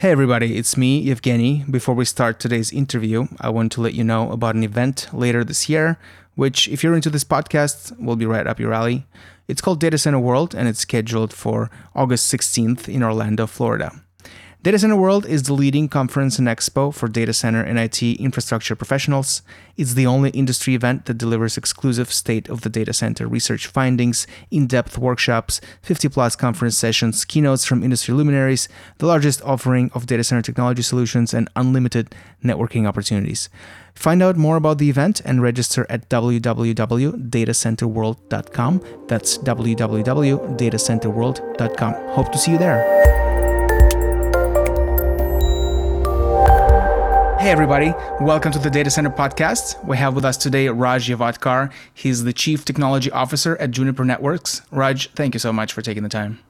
Hey everybody, it's me, Evgeny. Before we start today's interview, I want to let you know about an event later this year, which, if you're into this podcast, will be right up your alley. It's called Data Center World and it's scheduled for August 16th in Orlando, Florida. Data Center World is the leading conference and expo for data center and IT infrastructure professionals. It's the only industry event that delivers exclusive state of the data center research findings, in depth workshops, 50 plus conference sessions, keynotes from industry luminaries, the largest offering of data center technology solutions, and unlimited networking opportunities. Find out more about the event and register at www.datacenterworld.com. That's www.datacenterworld.com. Hope to see you there. Hey, everybody. Welcome to the Data Center Podcast. We have with us today Raj Yavatkar. He's the Chief Technology Officer at Juniper Networks. Raj, thank you so much for taking the time.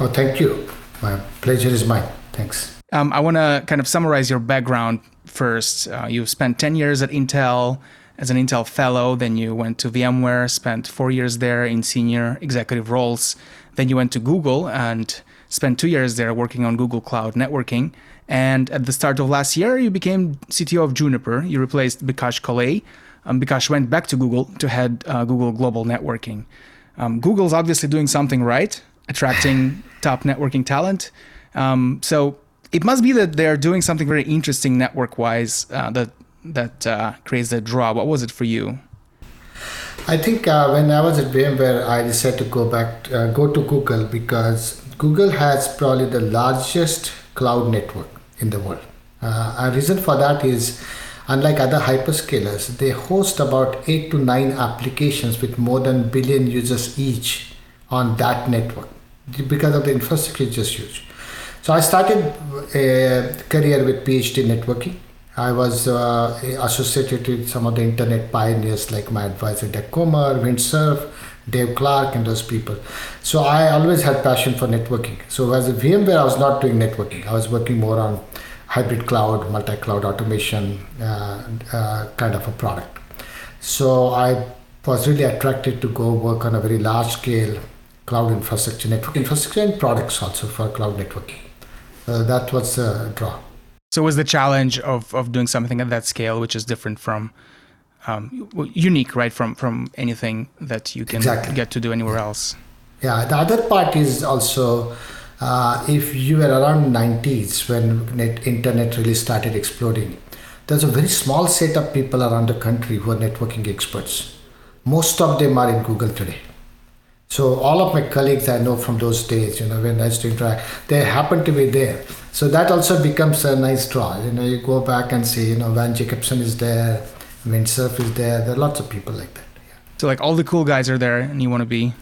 Oh, thank you. My pleasure is mine. Thanks. Um, I want to kind of summarize your background first. Uh, you spent 10 years at Intel as an Intel Fellow, then you went to VMware, spent four years there in senior executive roles. Then you went to Google and spent two years there working on Google Cloud Networking. And at the start of last year, you became CTO of Juniper. You replaced Bikash Koley. Um, Bikash went back to Google to head uh, Google Global Networking. Um, Google's obviously doing something right, attracting top networking talent. Um, so it must be that they're doing something very interesting network-wise uh, that that uh, creates that draw. What was it for you? I think uh, when I was at VMware, I decided to go back, uh, go to Google because Google has probably the largest cloud network in the world. Uh, a reason for that is, unlike other hyperscalers, they host about eight to nine applications with more than billion users each on that network because of the infrastructure is just huge. So I started a career with PhD networking. I was uh, associated with some of the internet pioneers like my advisor Doug Comer, Vint Cerf, Dave Clark and those people. So I always had passion for networking. So as a VMware, I was not doing networking. I was working more on hybrid cloud, multi-cloud automation uh, uh, kind of a product. So I was really attracted to go work on a very large scale cloud infrastructure, network infrastructure, and products also for cloud networking. Uh, that was the draw. So was the challenge of, of doing something at that scale, which is different from um, unique, right, from from anything that you can exactly. get to do anywhere else. Yeah, the other part is also uh, if you were around 90s when net, internet really started exploding, there's a very small set of people around the country who are networking experts. Most of them are in Google today. So all of my colleagues I know from those days, you know, when I used to interact, they happen to be there. So that also becomes a nice draw. You know, you go back and see, you know, Van Jacobson is there, Vint Cerf is there. There are lots of people like that. Yeah. So like all the cool guys are there, and you want to be,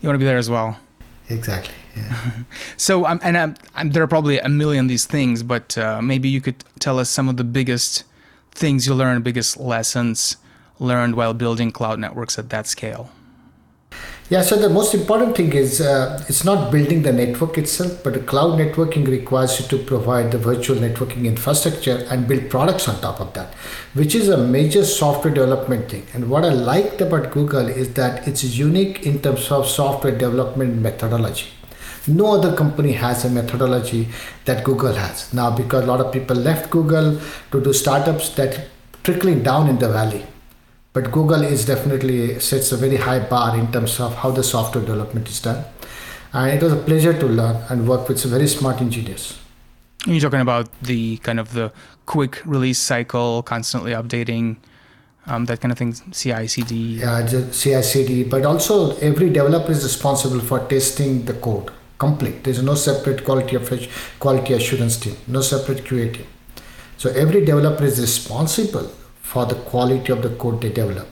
you want to be there as well. Exactly. Yeah. so um, and um, there are probably a million these things, but uh, maybe you could tell us some of the biggest things you learned, biggest lessons learned while building cloud networks at that scale. Yeah, so the most important thing is uh, it's not building the network itself, but cloud networking requires you to provide the virtual networking infrastructure and build products on top of that, which is a major software development thing. And what I liked about Google is that it's unique in terms of software development methodology. No other company has a methodology that Google has. Now, because a lot of people left Google to do startups that trickling down in the valley but Google is definitely sets a very high bar in terms of how the software development is done. And it was a pleasure to learn and work with some very smart engineers. You're talking about the kind of the quick release cycle, constantly updating, um, that kind of thing, CI/CD. Yeah, CI/CD. But also, every developer is responsible for testing the code complete. There's no separate quality of quality assurance team, no separate QA team. So every developer is responsible for the quality of the code they develop.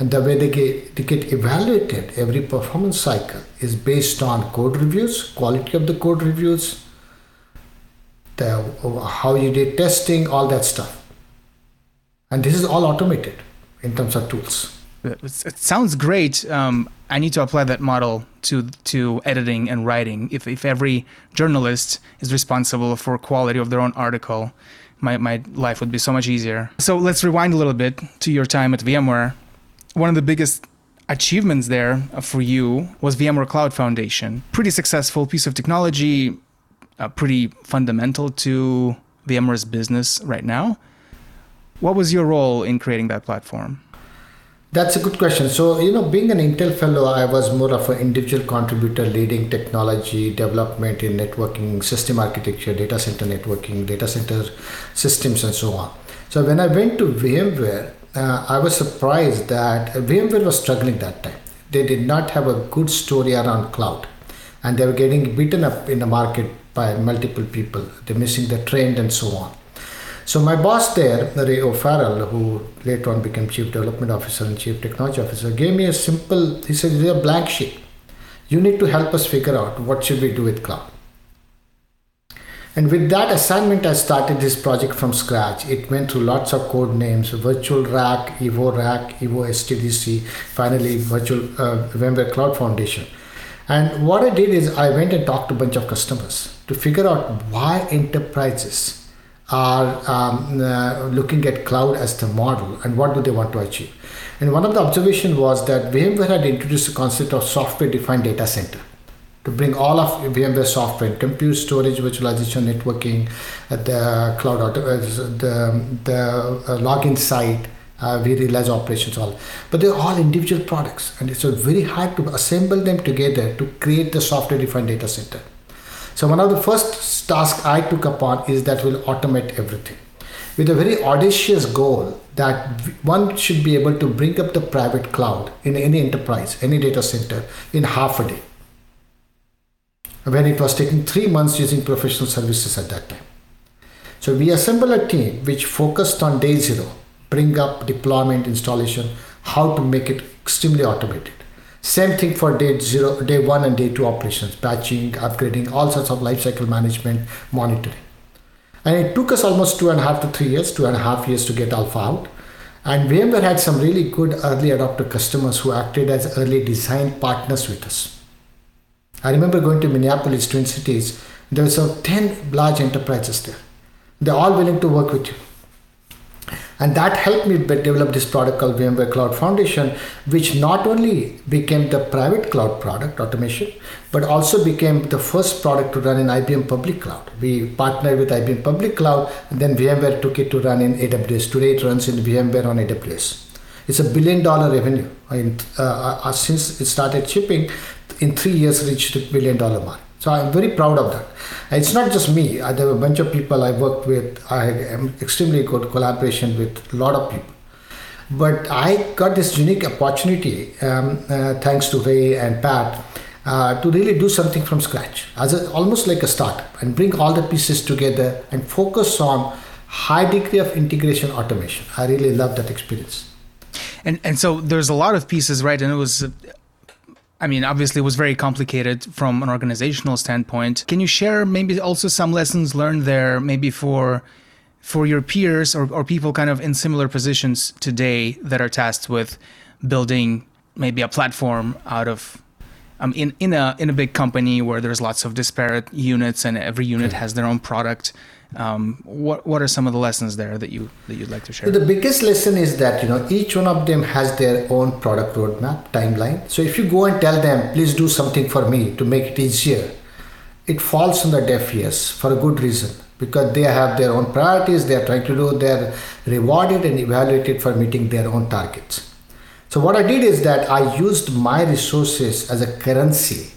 And the way they get, they get evaluated every performance cycle is based on code reviews, quality of the code reviews, the, how you did testing, all that stuff. And this is all automated in terms of tools. It sounds great. Um, I need to apply that model to to editing and writing. If if every journalist is responsible for quality of their own article, my, my life would be so much easier. So let's rewind a little bit to your time at VMware. One of the biggest achievements there for you was VMware Cloud Foundation. Pretty successful piece of technology. uh, pretty fundamental to VMware's business right now. What was your role in creating that platform? That's a good question. So, you know, being an Intel fellow, I was more of an individual contributor leading technology development in networking, system architecture, data center networking, data center systems, and so on. So, when I went to VMware, uh, I was surprised that VMware was struggling that time. They did not have a good story around cloud, and they were getting beaten up in the market by multiple people. They're missing the trend and so on. So my boss there, Ray O'Farrell, who later on became Chief Development Officer and Chief Technology Officer, gave me a simple, he said, "It's a blank sheet. You need to help us figure out what should we do with cloud. And with that assignment, I started this project from scratch. It went through lots of code names, Virtual Rack, Evo Rack, Evo SDDC, finally Virtual uh, VMware Cloud Foundation. And what I did is I went and talked to a bunch of customers to figure out why enterprises are um, uh, looking at cloud as the model and what do they want to achieve. And one of the observation was that VMware had introduced the concept of software-defined data center to bring all of VMware software, compute, storage, virtualization, networking, uh, the cloud, auto, uh, the, the uh, Log Insight, uh, vRealize Operations all but they're all individual products and it's very hard to assemble them together to create the software defined data center so one of the first tasks I took upon is that we'll automate everything with a very audacious goal that one should be able to bring up the private cloud in any enterprise, any data center in half a day. When it was taking three months using professional services at that time. So we assembled a team which focused on day zero, bring up deployment, installation, how to make it extremely automated. Same thing for day zero, day one and day two operations, patching, upgrading, all sorts of lifecycle management, monitoring. And it took us almost two and a half to three years, two and a half years to get Alpha out. And VMware had some really good early adopter customers who acted as early design partners with us. I remember going to Minneapolis, Twin Cities, there were some 10 large enterprises there. They're all willing to work with you. And that helped me develop this product called VMware Cloud Foundation, which not only became the private cloud product automation, but also became the first product to run in IBM Public Cloud. We partnered with IBM Public Cloud, and then VMware took it to run in AWS. Today it runs in VMware on AWS. It's a billion dollar revenue. Uh, uh, since it started shipping, in three years reached a billion dollar mark. So I'm very proud of that. And it's not just me. There were a bunch of people I worked with. I am extremely good collaboration with a lot of people. But I got this unique opportunity, um, uh, thanks to Ray and Pat, uh, to really do something from scratch, as a, almost like a startup, and bring all the pieces together and focus on high degree of integration automation. I really love that experience. And and so there's a lot of pieces, right? And it was I mean, obviously, it was very complicated from an organizational standpoint. Can you share maybe also some lessons learned there, maybe for for your peers or, or people kind of in similar positions today that are tasked with building maybe a platform out of um, in in a in a big company where there's lots of disparate units and every unit has their own product. Um, what what are some of the lessons there that you that you'd like to share? The biggest lesson is that you know each one of them has their own product roadmap timeline. So if you go and tell them, please do something for me to make it easier, it falls on the deaf ears for a good reason because they have their own priorities. They are trying to do. They're rewarded and evaluated for meeting their own targets. So what I did is that I used my resources as a currency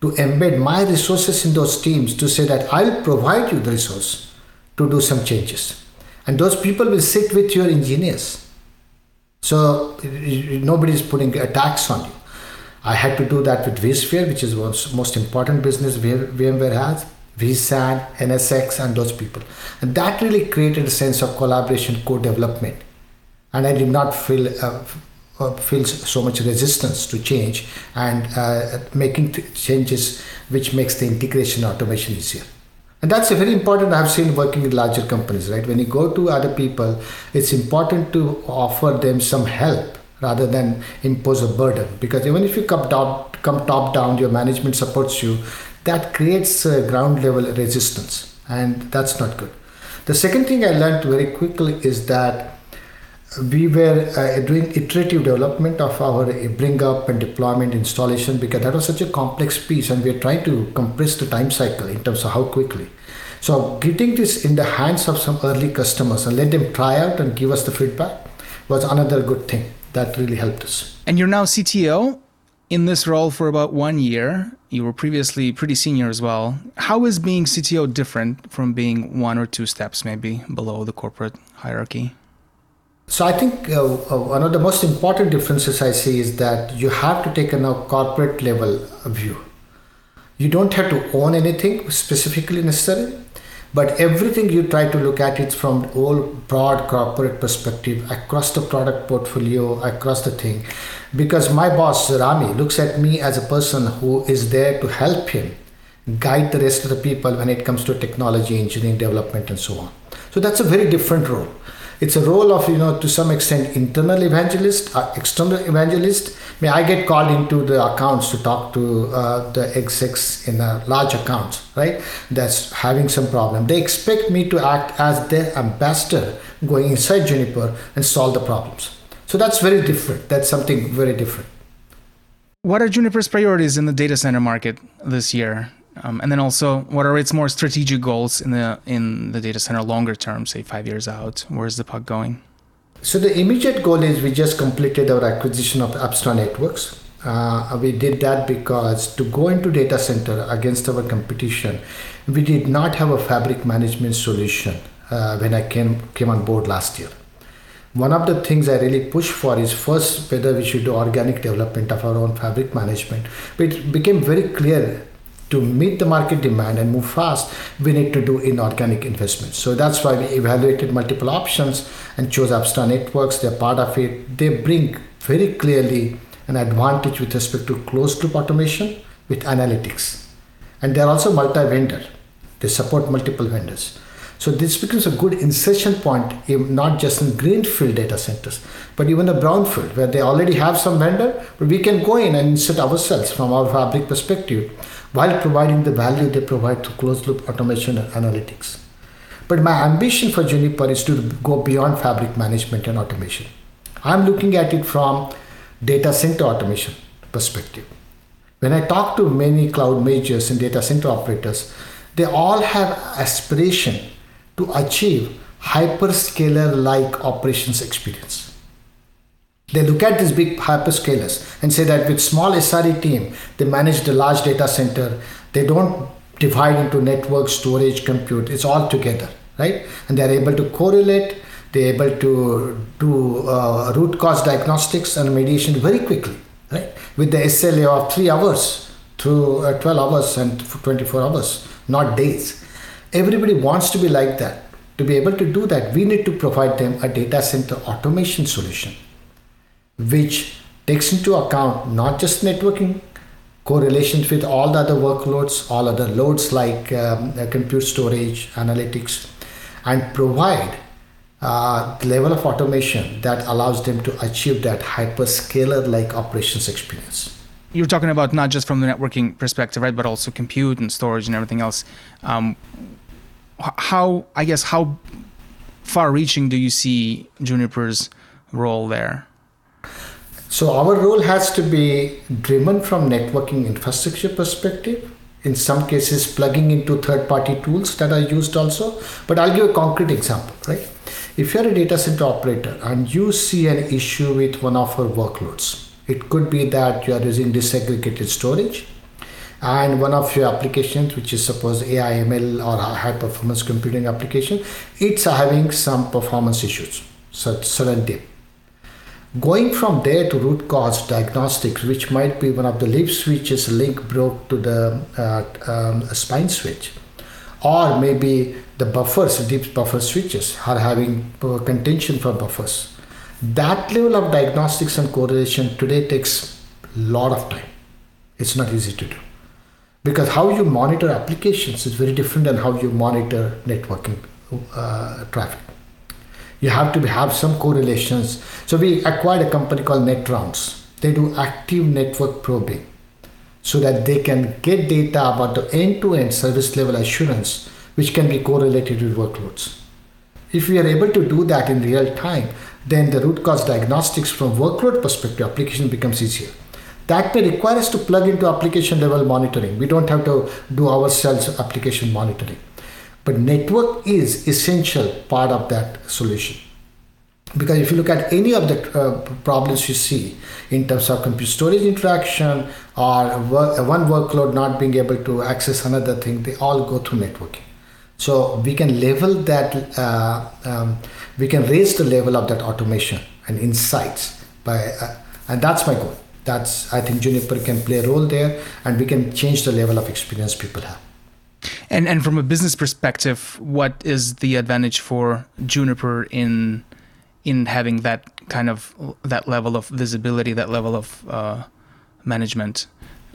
to embed my resources in those teams to say that I'll provide you the resource to do some changes. And those people will sit with your engineers. So nobody is putting a tax on you. I had to do that with vSphere, which is one most important business VMware has, vSAN, NSX, and those people. And that really created a sense of collaboration, co-development. And I did not feel uh, uh feel so much resistance to change and uh, making changes which makes the integration automation easier. And that's very important I've seen working in larger companies, right? When you go to other people, it's important to offer them some help rather than impose a burden. Because even if you come top, come top down, your management supports you, that creates ground level resistance. And that's not good. The second thing I learned very quickly is that we were uh, doing iterative development of our bring up and deployment installation because that was such a complex piece and we are trying to compress the time cycle in terms of how quickly. So getting this in the hands of some early customers and let them try out and give us the feedback was another good thing that really helped us. And you're now cto in this role for about one year. You were previously pretty senior as well. How is being cto different from being one or two steps maybe below the corporate hierarchy so I think uh, uh, one of the most important differences I see is that you have to take a now corporate level view. You don't have to own anything specifically necessarily, but everything you try to look at it from all broad corporate perspective across the product portfolio, across the thing. Because my boss Rami looks at me as a person who is there to help him guide the rest of the people when it comes to technology, engineering, development, and so on. So that's a very different role it's a role of you know to some extent internal evangelist uh, external evangelist. Mean, I get called into the accounts to talk to uh, the execs in a large accounts right? That's having some problem. They expect me to act as their ambassador going inside juniper and solve the problems. So that's very different. That's something very different. What are juniper's priorities in the data center market this year um, and then also, what are its more strategic goals in the in the data center longer term, say five years out? Where's the puck going? So the immediate goal is we just completed our acquisition of Apstra Networks. Uh, we did that because to go into data center against our competition, we did not have a fabric management solution uh, when I came came on board last year. One of the things I really push for is first whether we should do organic development of our own fabric management. But it became very clear to meet the market demand and move fast, we need to do inorganic investments. So that's why we evaluated multiple options and chose Apstra Networks. They're part of it. They bring very clearly an advantage with respect to closed loop automation with analytics. And they're also multi vendor, they support multiple vendors. So this becomes a good insertion point, not just in greenfield data centers, but even a brownfield where they already have some vendor, but we can go in and insert ourselves from our fabric perspective while providing the value they provide to closed loop automation and analytics. But my ambition for Juniper is to go beyond fabric management and automation. I'm looking at it from data center automation perspective. When I talk to many cloud majors and data center operators, they all have aspiration to achieve hyperscaler like operations experience. They look at these big hyperscalers and say that with small SRE team, they manage the large data center. They don't divide into network, storage, compute. It's all together, right? And they're able to correlate. They're able to do uh, root cause diagnostics and mediation very quickly, right? With the SLA of three hours to uh, 12 hours and 24 hours, not days. Everybody wants to be like that. To be able to do that, we need to provide them a data center automation solution which takes into account not just networking correlations with all the other workloads, all other loads like um, uh, compute storage, analytics, and provide uh, the level of automation that allows them to achieve that hyperscaler like operations experience. You're talking about not just from the networking perspective, right, but also compute and storage and everything else. Um, how, I guess, how far reaching do you see Juniper's role there? So our role has to be driven from networking infrastructure perspective. In some cases, plugging into third-party tools that are used also. But I'll give a concrete example, right? If you're a data center operator and you see an issue with one of our workloads, it could be that you are using disaggregated storage and one of your applications which is suppose AI ML or high performance computing application it's having some performance issues so sudden dip Going from there to root cause diagnostics, which might be one of the leaf switches link broke to the uh, um, spine switch, or maybe the buffers, deep buffer switches, are having contention for buffers. That level of diagnostics and correlation today takes a lot of time. It's not easy to do because how you monitor applications is very different than how you monitor networking uh, traffic you have to have some correlations. So we acquired a company called NetRounds. They do active network probing so that they can get data about the end-to-end service level assurance which can be correlated with workloads. If we are able to do that in real time, then the root cause diagnostics from workload perspective application becomes easier. That may require us to plug into application level monitoring. We don't have to do ourselves application monitoring. But network is essential part of that solution. Because if you look at any of the uh, problems you see in terms of compute storage interaction or work, one workload not being able to access another thing, they all go through networking. So we can level that, uh, um, we can raise the level of that automation and insights by, uh, and that's my goal. That's I think Juniper can play a role there, and we can change the level of experience people have. And and from a business perspective, what is the advantage for Juniper in in having that kind of that level of visibility, that level of uh, management?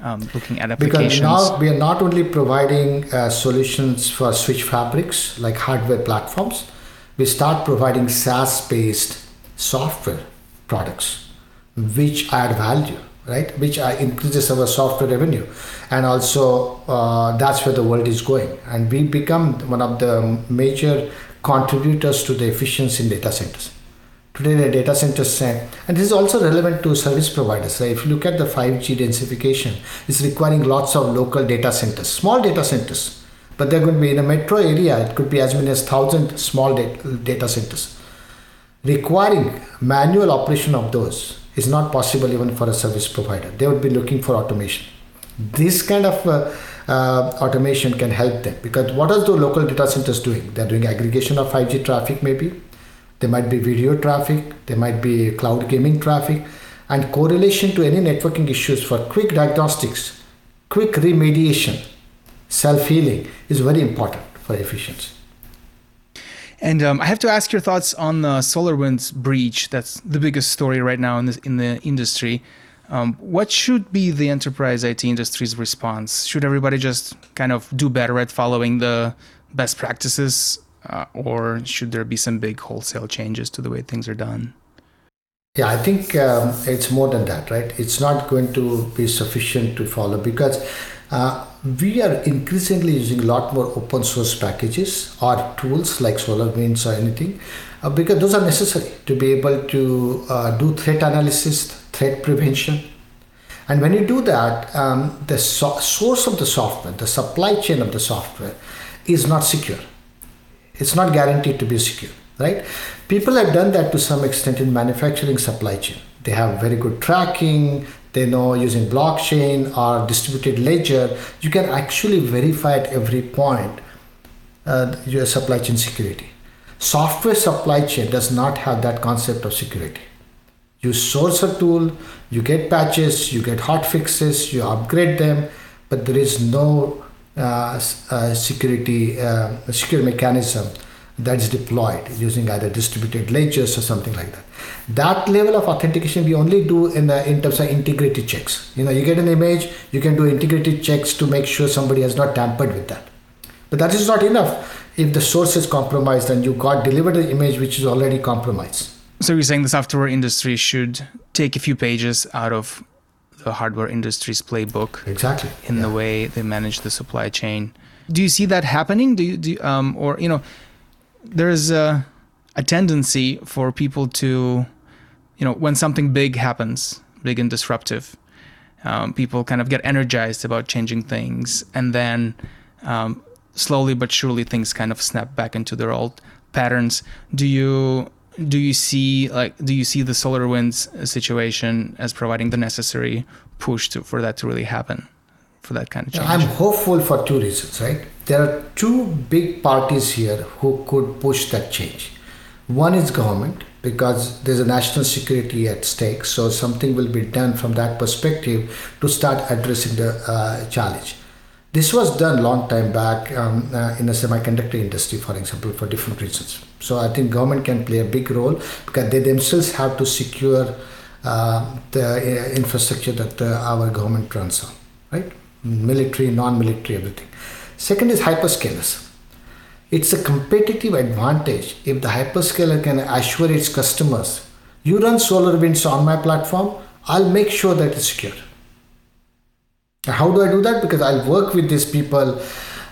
um, looking at applications? Because now we are not only providing uh, solutions for switch fabrics like hardware platforms, we start providing SaaS-based software products which add value right which increases our software revenue and also uh, that's where the world is going and we become one of the major contributors to the efficiency in data centers Today, the data centers, and this is also relevant to service providers. If you look at the 5G densification, it's requiring lots of local data centers, small data centers, but they're going to be in a metro area. It could be as many as thousand small data centers. Requiring manual operation of those is not possible even for a service provider. They would be looking for automation. This kind of uh, uh, automation can help them because what are the local data centers doing? They're doing aggregation of 5G traffic, maybe there might be video traffic, there might be cloud gaming traffic, and correlation to any networking issues for quick diagnostics, quick remediation, self healing is very important for efficiency. And um, I have to ask your thoughts on the SolarWinds breach. That's the biggest story right now in, this, in the industry. Um, what should be the enterprise IT industry's response? Should everybody just kind of do better at following the best practices uh, or should there be some big wholesale changes to the way things are done? Yeah, I think um, it's more than that, right? It's not going to be sufficient to follow because uh, we are increasingly using a lot more open source packages or tools like SolarWinds or anything uh, because those are necessary to be able to uh, do threat analysis, threat prevention. And when you do that, um, the so- source of the software, the supply chain of the software is not secure it's not guaranteed to be secure, right? People have done that to some extent in manufacturing supply chain. They have very good tracking, they know using blockchain or distributed ledger, you can actually verify at every point uh, your supply chain security. Software supply chain does not have that concept of security. You source a tool, you get patches, you get hot fixes, you upgrade them, but there is no uh, uh, security uh, secure mechanism that is deployed using either distributed ledgers or something like that. That level of authentication we only do in the in terms of integrity checks. You know, you get an image, you can do integrity checks to make sure somebody has not tampered with that. But that is not enough if the source is compromised and you got delivered an image which is already compromised. So you're saying the software industry should take a few pages out of the hardware industry's playbook exactly in yeah. the way they manage the supply chain. Do you see that happening? Do you, do you, um, or you know, there's a, a tendency for people to, you know, when something big happens, big and disruptive, um, people kind of get energized about changing things, and then um, slowly but surely things kind of snap back into their old patterns. Do you do you see like do you see the SolarWinds situation as providing the necessary push to, for that to really happen for that kind of change i'm hopeful for two reasons right there are two big parties here who could push that change one is government because there's a national security at stake so something will be done from that perspective to start addressing the uh, challenge this was done long time back um, uh, in the semiconductor industry, for example, for different reasons. So I think government can play a big role because they themselves have to secure uh, the infrastructure that uh, our government runs on, right? Military, non-military, everything. Second is hyperscalers. It's a competitive advantage if the hyperscaler can assure its customers, you run SolarWinds on my platform, I'll make sure that it's secure how do I do that? Because I'll work with these people.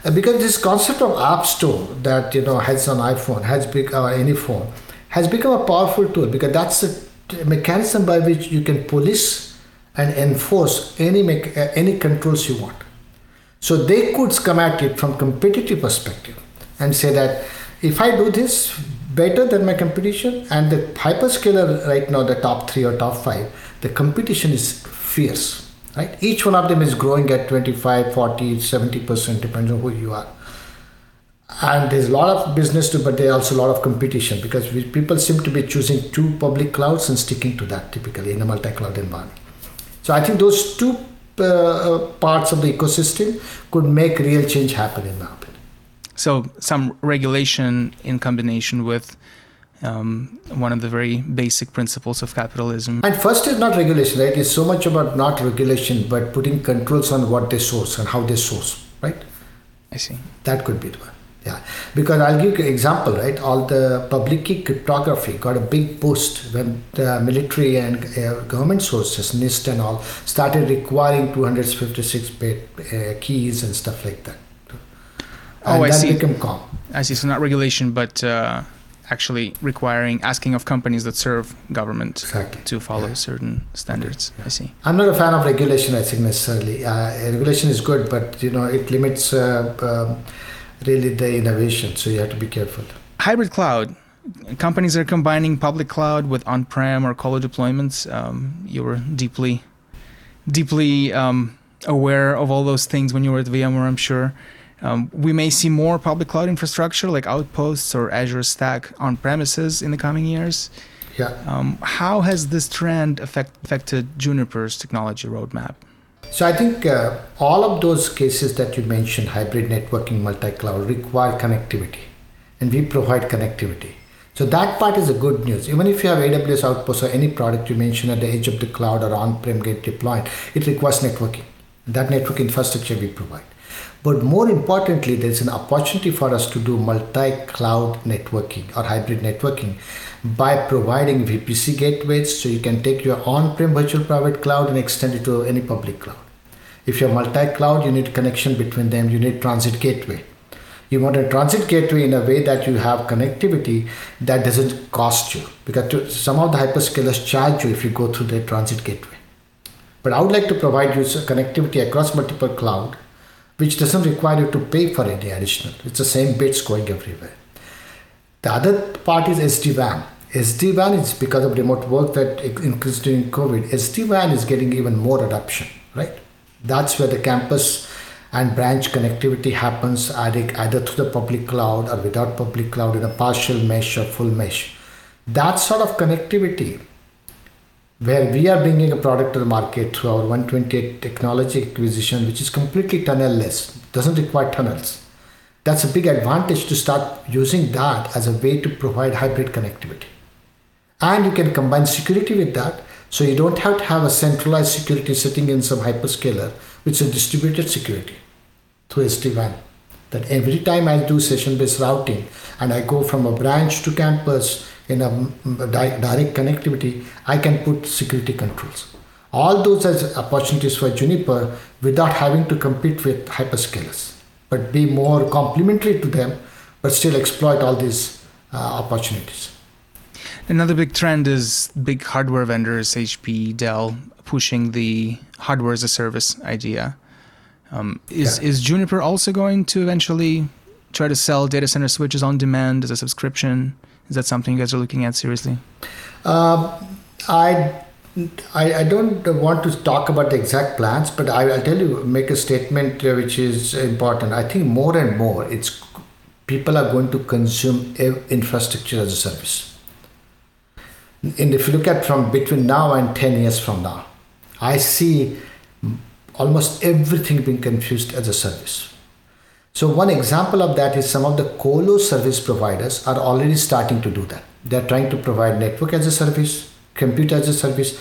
Uh, because this concept of app store that you know has on iPhone, has big or uh, any phone, has become a powerful tool because that's a mechanism by which you can police and enforce any me- uh, any controls you want. So they could come at it from competitive perspective and say that if I do this better than my competition and the hyperscaler right now the top three or top five, the competition is fierce. Right? Each one of them is growing at 25, 40, 70% depends on who you are and there's a lot of business too but there's also a lot of competition because we, people seem to be choosing two public clouds and sticking to that typically in a multi-cloud environment so i think those two parts of the ecosystem could make real change happen in my opinion so some regulation in combination with um, one of the very basic principles of capitalism. And first is not regulation, right? It's so much about not regulation, but putting controls on what they source and how they source, right? I see. That could be the one. Yeah, because I'll give you an example, right? All the public key cryptography got a big boost when the military and uh, government sources, NIST and all, started requiring 256 bit uh, keys and stuff like that. Oh, and I that see. I see. So not regulation, but uh, actually requiring, asking of companies that serve government Exactly. to follow Yeah. certain standards. I see. I'm not a fan of regulation, I think necessarily. Uh, regulation is good, but you know it limits uh, um, really the innovation, so you have to be careful. Hybrid cloud. Companies are combining public cloud with on-prem or colo deployments. Um, you were deeply, deeply um, aware of all those things when you were at VMware, I'm sure. Um, we may see more public cloud infrastructure like Outposts or Azure Stack on premises in the coming years. Yeah. Um, how has this trend affect, affected Juniper's technology roadmap? So I think uh, all of those cases that you mentioned, hybrid networking, multi-cloud, require connectivity, and we provide connectivity. So that part is a good news. Even if you have AWS Outpost or any product you mentioned at the edge of the cloud or on-prem get deployed, it requires networking. That network infrastructure we provide. But more importantly, there's an opportunity for us to do multi-cloud networking or hybrid networking by providing VPC gateways so you can take your on-prem virtual private cloud and extend it to any public cloud. If you're multi-cloud, you need connection between them, you need transit gateway. You want a transit gateway in a way that you have connectivity that doesn't cost you because to, some of the hyperscalers charge you if you go through their transit gateway. But I would like to provide you connectivity across multiple cloud, which doesn't require you to pay for any additional. It's the same bits going everywhere. The other part is SD-WAN. SD-WAN is because of remote work that increased during COVID. SD-WAN is getting even more adoption, right? That's where the campus and branch connectivity happens either, through the public cloud or without public cloud in a partial mesh or full mesh. That sort of connectivity where we are bringing a product to the market through our 128 technology acquisition, which is completely tunnel-less, doesn't require tunnels. That's a big advantage to start using that as a way to provide hybrid connectivity. And you can combine security with that, so you don't have to have a centralized security sitting in some hyperscaler, which is distributed security through SD-WAN. That every time I do session-based routing and I go from a branch to campus in a direct connectivity, I can put security controls. All those as opportunities for Juniper without having to compete with hyperscalers, but be more complementary to them, but still exploit all these uh, opportunities. Another big trend is big hardware vendors, HP, Dell, pushing the hardware as a service idea. Um, is Yeah. is Juniper also going to eventually try to sell data center switches on demand as a subscription? Is that something you guys are looking at seriously? Um, I, I I don't want to talk about the exact plans, but I, will tell you, make a statement uh, which is important. I think more and more, it's people are going to consume infrastructure as a service. And if you look at from between now and ten years from now, I see almost everything being confused as a service. So one example of that is some of the colo service providers are already starting to do that. They're trying to provide network as a service, computer as a service.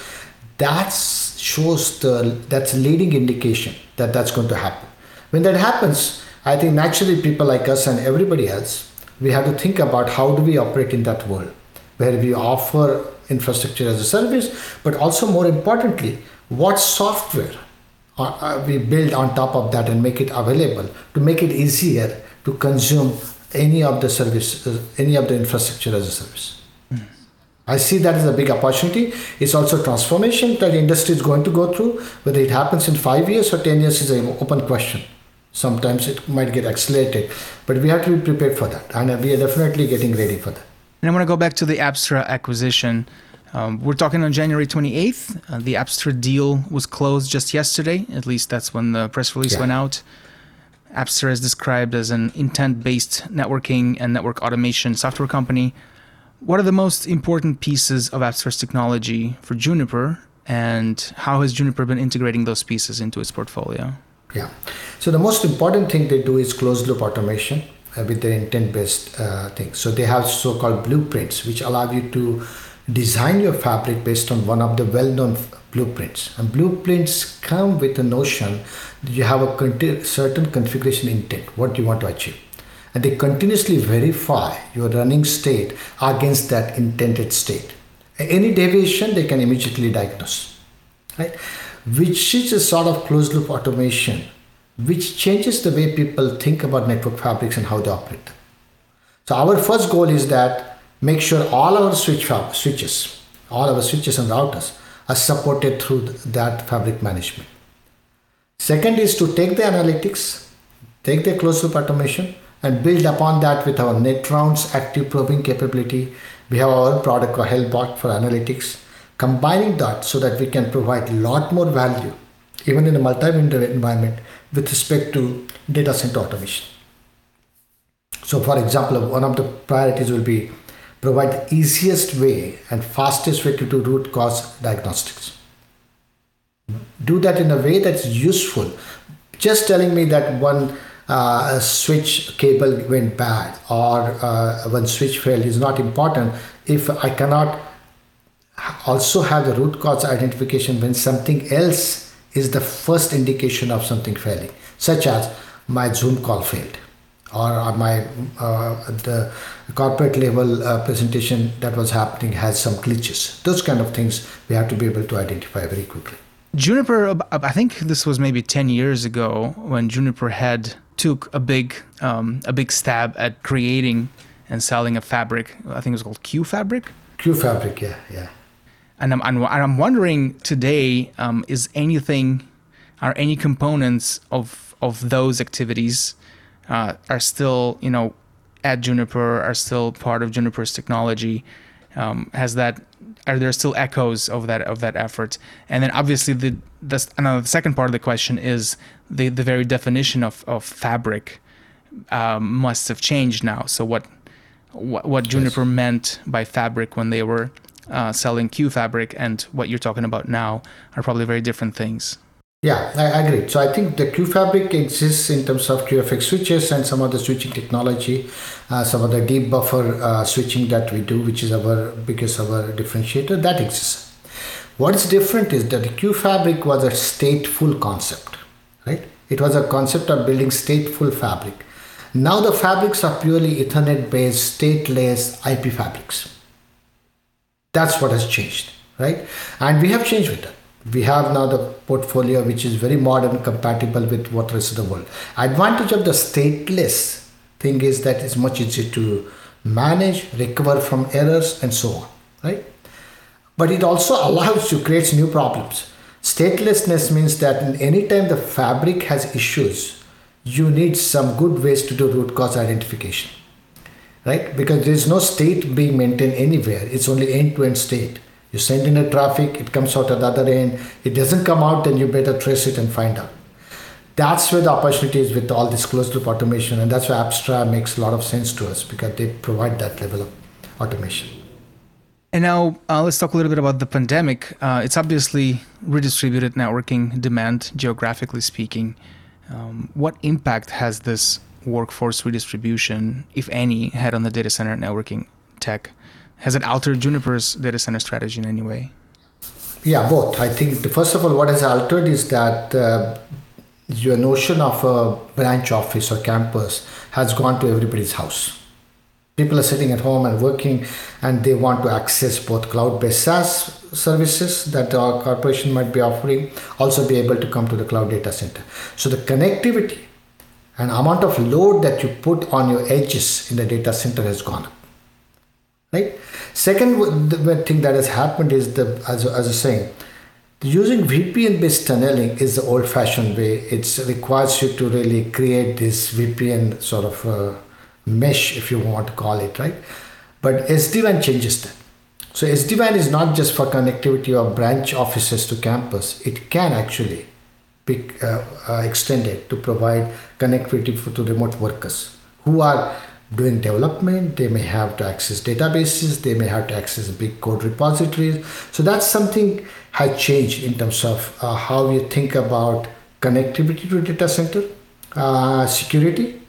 That shows the that's leading indication that that's going to happen. When that happens, I think naturally people like us and everybody else, we have to think about how do we operate in that world where we offer infrastructure as a service, but also more importantly, what software uh, uh, we build on top of that and make it available to make it easier to consume any of the service, uh, any of the infrastructure as a service. I see that as a big opportunity. It's also transformation that industry is going to go through. Whether it happens in five years or 10 years is an open question. Sometimes it might get accelerated, but we have to be prepared for that. And we are definitely getting ready for that. And I want to go back to the Apstra acquisition. Um, we're talking on January 28th. Uh, the Apstra deal was closed just yesterday. At least that's when the press release yeah. went out. Apstra is described as an intent based networking and network automation software company. What are the most important pieces of Apstra's technology for Juniper, and how has Juniper been integrating those pieces into its portfolio? Yeah. So, the most important thing they do is closed loop automation with their intent based uh, thing. So, they have so called blueprints, which allow you to design your fabric based on one of the well known blueprints. And blueprints come with a notion that you have a certain configuration intent, what you want to achieve. And they continuously verify your running state against that intended state. Any deviation, they can immediately diagnose, right? Which is a sort of closed loop automation, which changes the way people think about network fabrics and how they operate. So our first goal is that make sure all our switch fab- switches, all our switches and routers are supported through that fabric management. Second is to take the analytics, take the closed loop automation, and build upon that with our NetRounds active probing capability. We have our product called HealthBot for analytics, combining that so that we can provide a lot more value, even in a multi-vendor environment, with respect to data center automation. So, for example, one of the priorities will be provide the easiest way and fastest way to do root cause diagnostics. Do that in a way that's useful. Just telling me that one uh, switch cable went bad or uh, one switch failed is not important if I cannot also have the root cause identification when something else is the first indication of something failing, such as my Zoom call failed or my uh, the corporate level uh, presentation that was happening has some glitches. Those kind of things we have to be able to identify very quickly. Juniper, I think this was maybe 10 years ago when Juniper had took a big um, a big stab at creating and selling a fabric. I think it was called Q Fabric. Q Fabric, yeah, yeah. And I'm I'm, I'm wondering today, um, is anything, are any components of of those activities uh, are still you know at Juniper are still part of Juniper's technology? Um, has that are there still echoes of that of that effort? And then obviously the the another the second part of the question is the the very definition of of fabric um, must have changed now. So what what, what Juniper yes. meant by fabric when they were uh, selling Q fabric and what you're talking about now are probably very different things. Yeah, I agree. So I think the Q fabric exists in terms of QFX switches and some of the switching technology, uh, some of the deep buffer uh, switching that we do, which is our biggest our differentiator, that exists. What is different is that the Q fabric was a stateful concept, right? It was a concept of building stateful fabric. Now the fabrics are purely Ethernet based, stateless IP fabrics. That's what has changed, right? And we have changed with that. We have now the portfolio which is very modern compatible with what rest of the world. Advantage of the stateless thing is that it's much easier to manage recover from errors and so on right? But it also allows you creates new problems. Statelessness means that anytime the fabric has issues you need some good ways to do root cause identification right because there is no state being maintained anywhere it's only end to end state you send in a traffic, it comes out at the other end. It doesn't come out, then you better trace it and find out. That's where the opportunity is with all this closed loop automation, and that's why Apstra makes a lot of sense to us because they provide that level of automation. And now uh, let's talk a little bit about the pandemic. Uh, it's obviously redistributed networking demand, geographically speaking. Um, what impact has this workforce redistribution, if any, had on the data center networking tech? Has it altered Juniper's data center strategy in any way? Yeah, both. I think first of all, what has altered is that uh, your notion of a branch office or campus has gone to everybody's house. People are sitting at home and working, and they want to access both cloud-based SaaS services that our corporation might be offering, also be able to come to the cloud data center. So the connectivity and amount of load that you put on your edges in the data center has gone up right? Second thing that has happened is the as, as I was saying, using VPN-based tunneling is the old-fashioned way. It requires you to really create this VPN sort of uh, mesh, if you want to call it, right? But SD-WAN changes that. So SD-WAN is not just for connectivity of branch offices to campus. It can actually be uh, uh, extended to provide connectivity for, to remote workers who are doing development. They may have to access databases. They may have to access big code repositories. So that's something has changed in terms of uh, how you think about connectivity to data center, uh, security,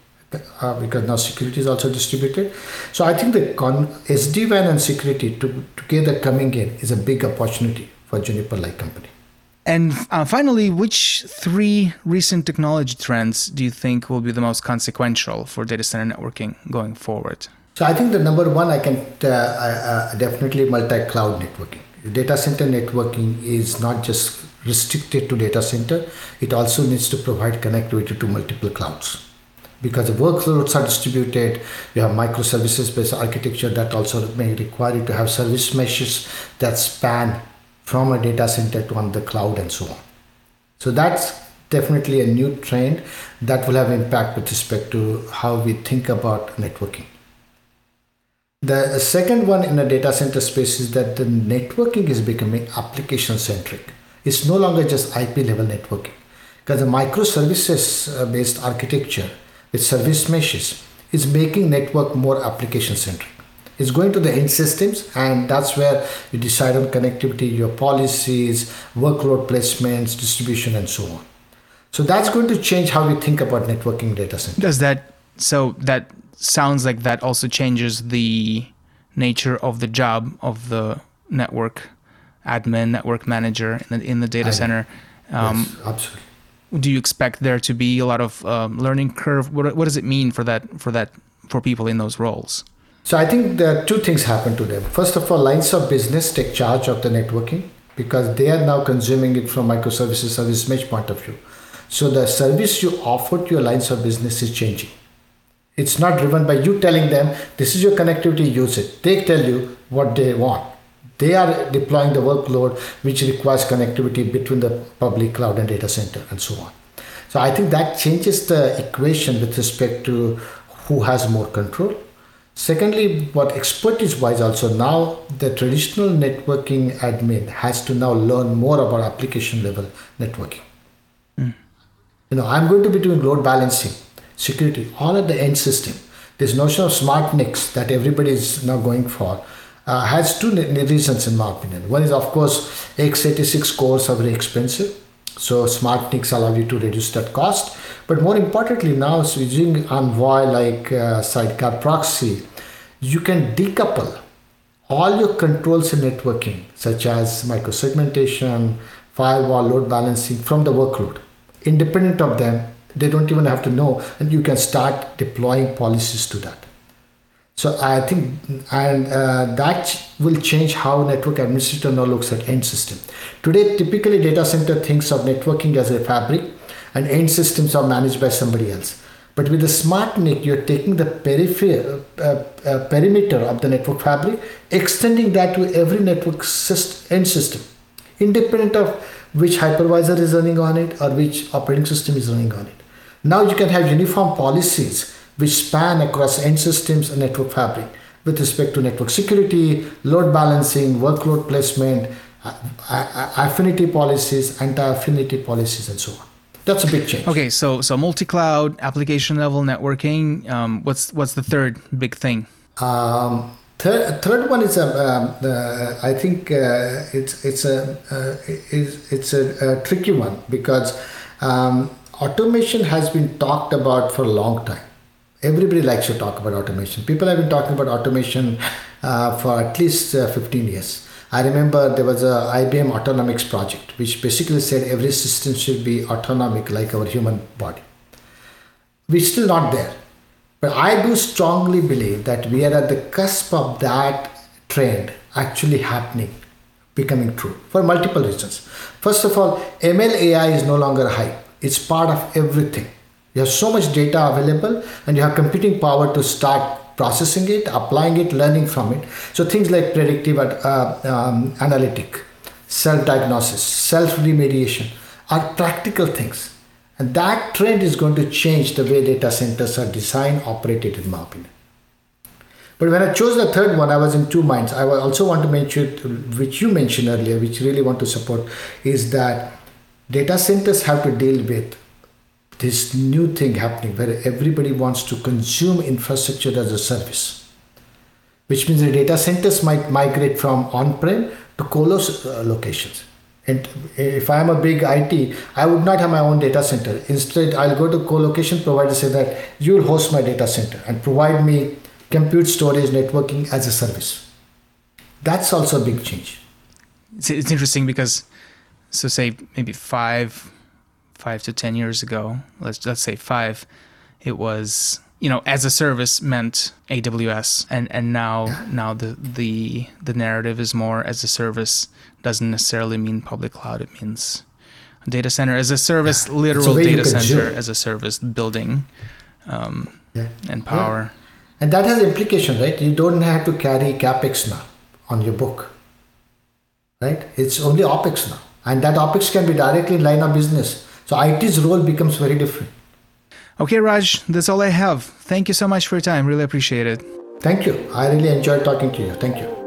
uh, because now security is also distributed. So I think the con- SD-WAN and security to, together coming in is a big opportunity for Juniper-like company. And uh, finally, which three recent technology trends do you think will be the most consequential for data center networking going forward? So I think the number one I can uh, uh, definitely multi-cloud networking. Data center networking is not just restricted to data center; it also needs to provide connectivity to multiple clouds because the workloads are distributed. You have microservices based architecture that also may require you to have service meshes that span from a data center to on the cloud and so on. So that's definitely a new trend that will have impact with respect to how we think about networking. The second one in the data center space is that the networking is becoming application centric. It's no longer just IP level networking because the microservices uh, based architecture with service meshes is making network more application centric. It's going to the end systems, and that's where you decide on connectivity, your policies, workload placements, distribution, and so on. So that's going to change how we think about networking data center. Does that so that sounds like that also changes the nature of the job of the network admin, network manager in the, in the data center. Um, yes, absolutely. Do you expect there to be a lot of um, learning curve? What, what does it mean for that for that for people in those roles? So I think there are two things happen to them. First of all, lines of business take charge of the networking because they are now consuming it from microservices service mesh point of view. So the service you offer to your lines of business is changing. It's not driven by you telling them, this is your connectivity, use it. They tell you what they want. They are deploying the workload which requires connectivity between the public cloud and data center and so on. So I think that changes the equation with respect to who has more control. Secondly, what expertise wise also now the traditional networking admin has to now learn more about application level networking. Mm. You know, I'm going to be doing load balancing security, all at the end system. This notion of smart NICs that everybody is now going for uh, has two reasons, in my opinion. One is, of course, x86 cores are very expensive. So smart NICs allow you to reduce that cost. But more importantly, now using Envoy like uh, sidecar proxy, you can decouple all your controls in networking, such as microsegmentation, firewall, load balancing, from the workload. Independent of them, they don't even have to know, and you can start deploying policies to that. So I think, and uh, that will change how network administrator now looks at end system. Today, typically data center thinks of networking as a fabric, and end systems are managed by somebody else. But with the smart NIC, you're taking the peripher- uh, uh, perimeter of the network fabric, extending that to every network system, end system, independent of which hypervisor is running on it or which operating system is running on it. Now you can have uniform policies which span across end systems and network fabric with respect to network security, load balancing, workload placement, affinity policies, anti-affinity policies, and so on. That's a big change. Okay, so so multi-cloud, application level networking. Um, what's what's the third big thing? Um, third, third one is a. Um, uh, I think uh, it's it's a uh, it's, it's a, a, tricky one because um, automation has been talked about for a long time. Everybody likes to talk about automation. People have been talking about automation uh, for at least uh, 15 years. I remember there was a IBM Autonomics project, which basically said every system should be autonomic like our human body. We're still not there. But I do strongly believe that we are at the cusp of that trend actually happening, becoming true for multiple reasons. First of all, ML AI is no longer hype it's part of everything. You have so much data available and you have computing power to start processing it, applying it, learning from it. So things like predictive uh, um, analytic, self-diagnosis, self-remediation are practical things. And that trend is going to change the way data centers are designed, operated, in my opinion. But when I chose the third one, I was in two minds. I also want to mention, which you mentioned earlier, which really want to support, is that data centers have to deal with this new thing happening where everybody wants to consume infrastructure as a service, which means the data centers might migrate from on-prem to colo uh, locations. And if I'm a big IT, I would not have my own data center. Instead, I'll go to co-location provider say that you will host my data center and provide me compute storage networking as a service. That's also a big change. It's interesting because, so say maybe five, five to ten years ago, let's let's say five, it was you know as a service meant AWS, and and now now the the the narrative is more as a service doesn't necessarily mean public cloud. It means data center as a service, yeah. literal data center as a service building um, yeah. and power. And that has implication, right? You don't have to carry capex now on your book, right? It's only opex now, and that opex can be directly in line of business. So IT's role becomes very different. Okay, Raj, that's all I have. Thank you so much for your time. Really appreciate it. Thank you. I really enjoyed talking to you. Thank you.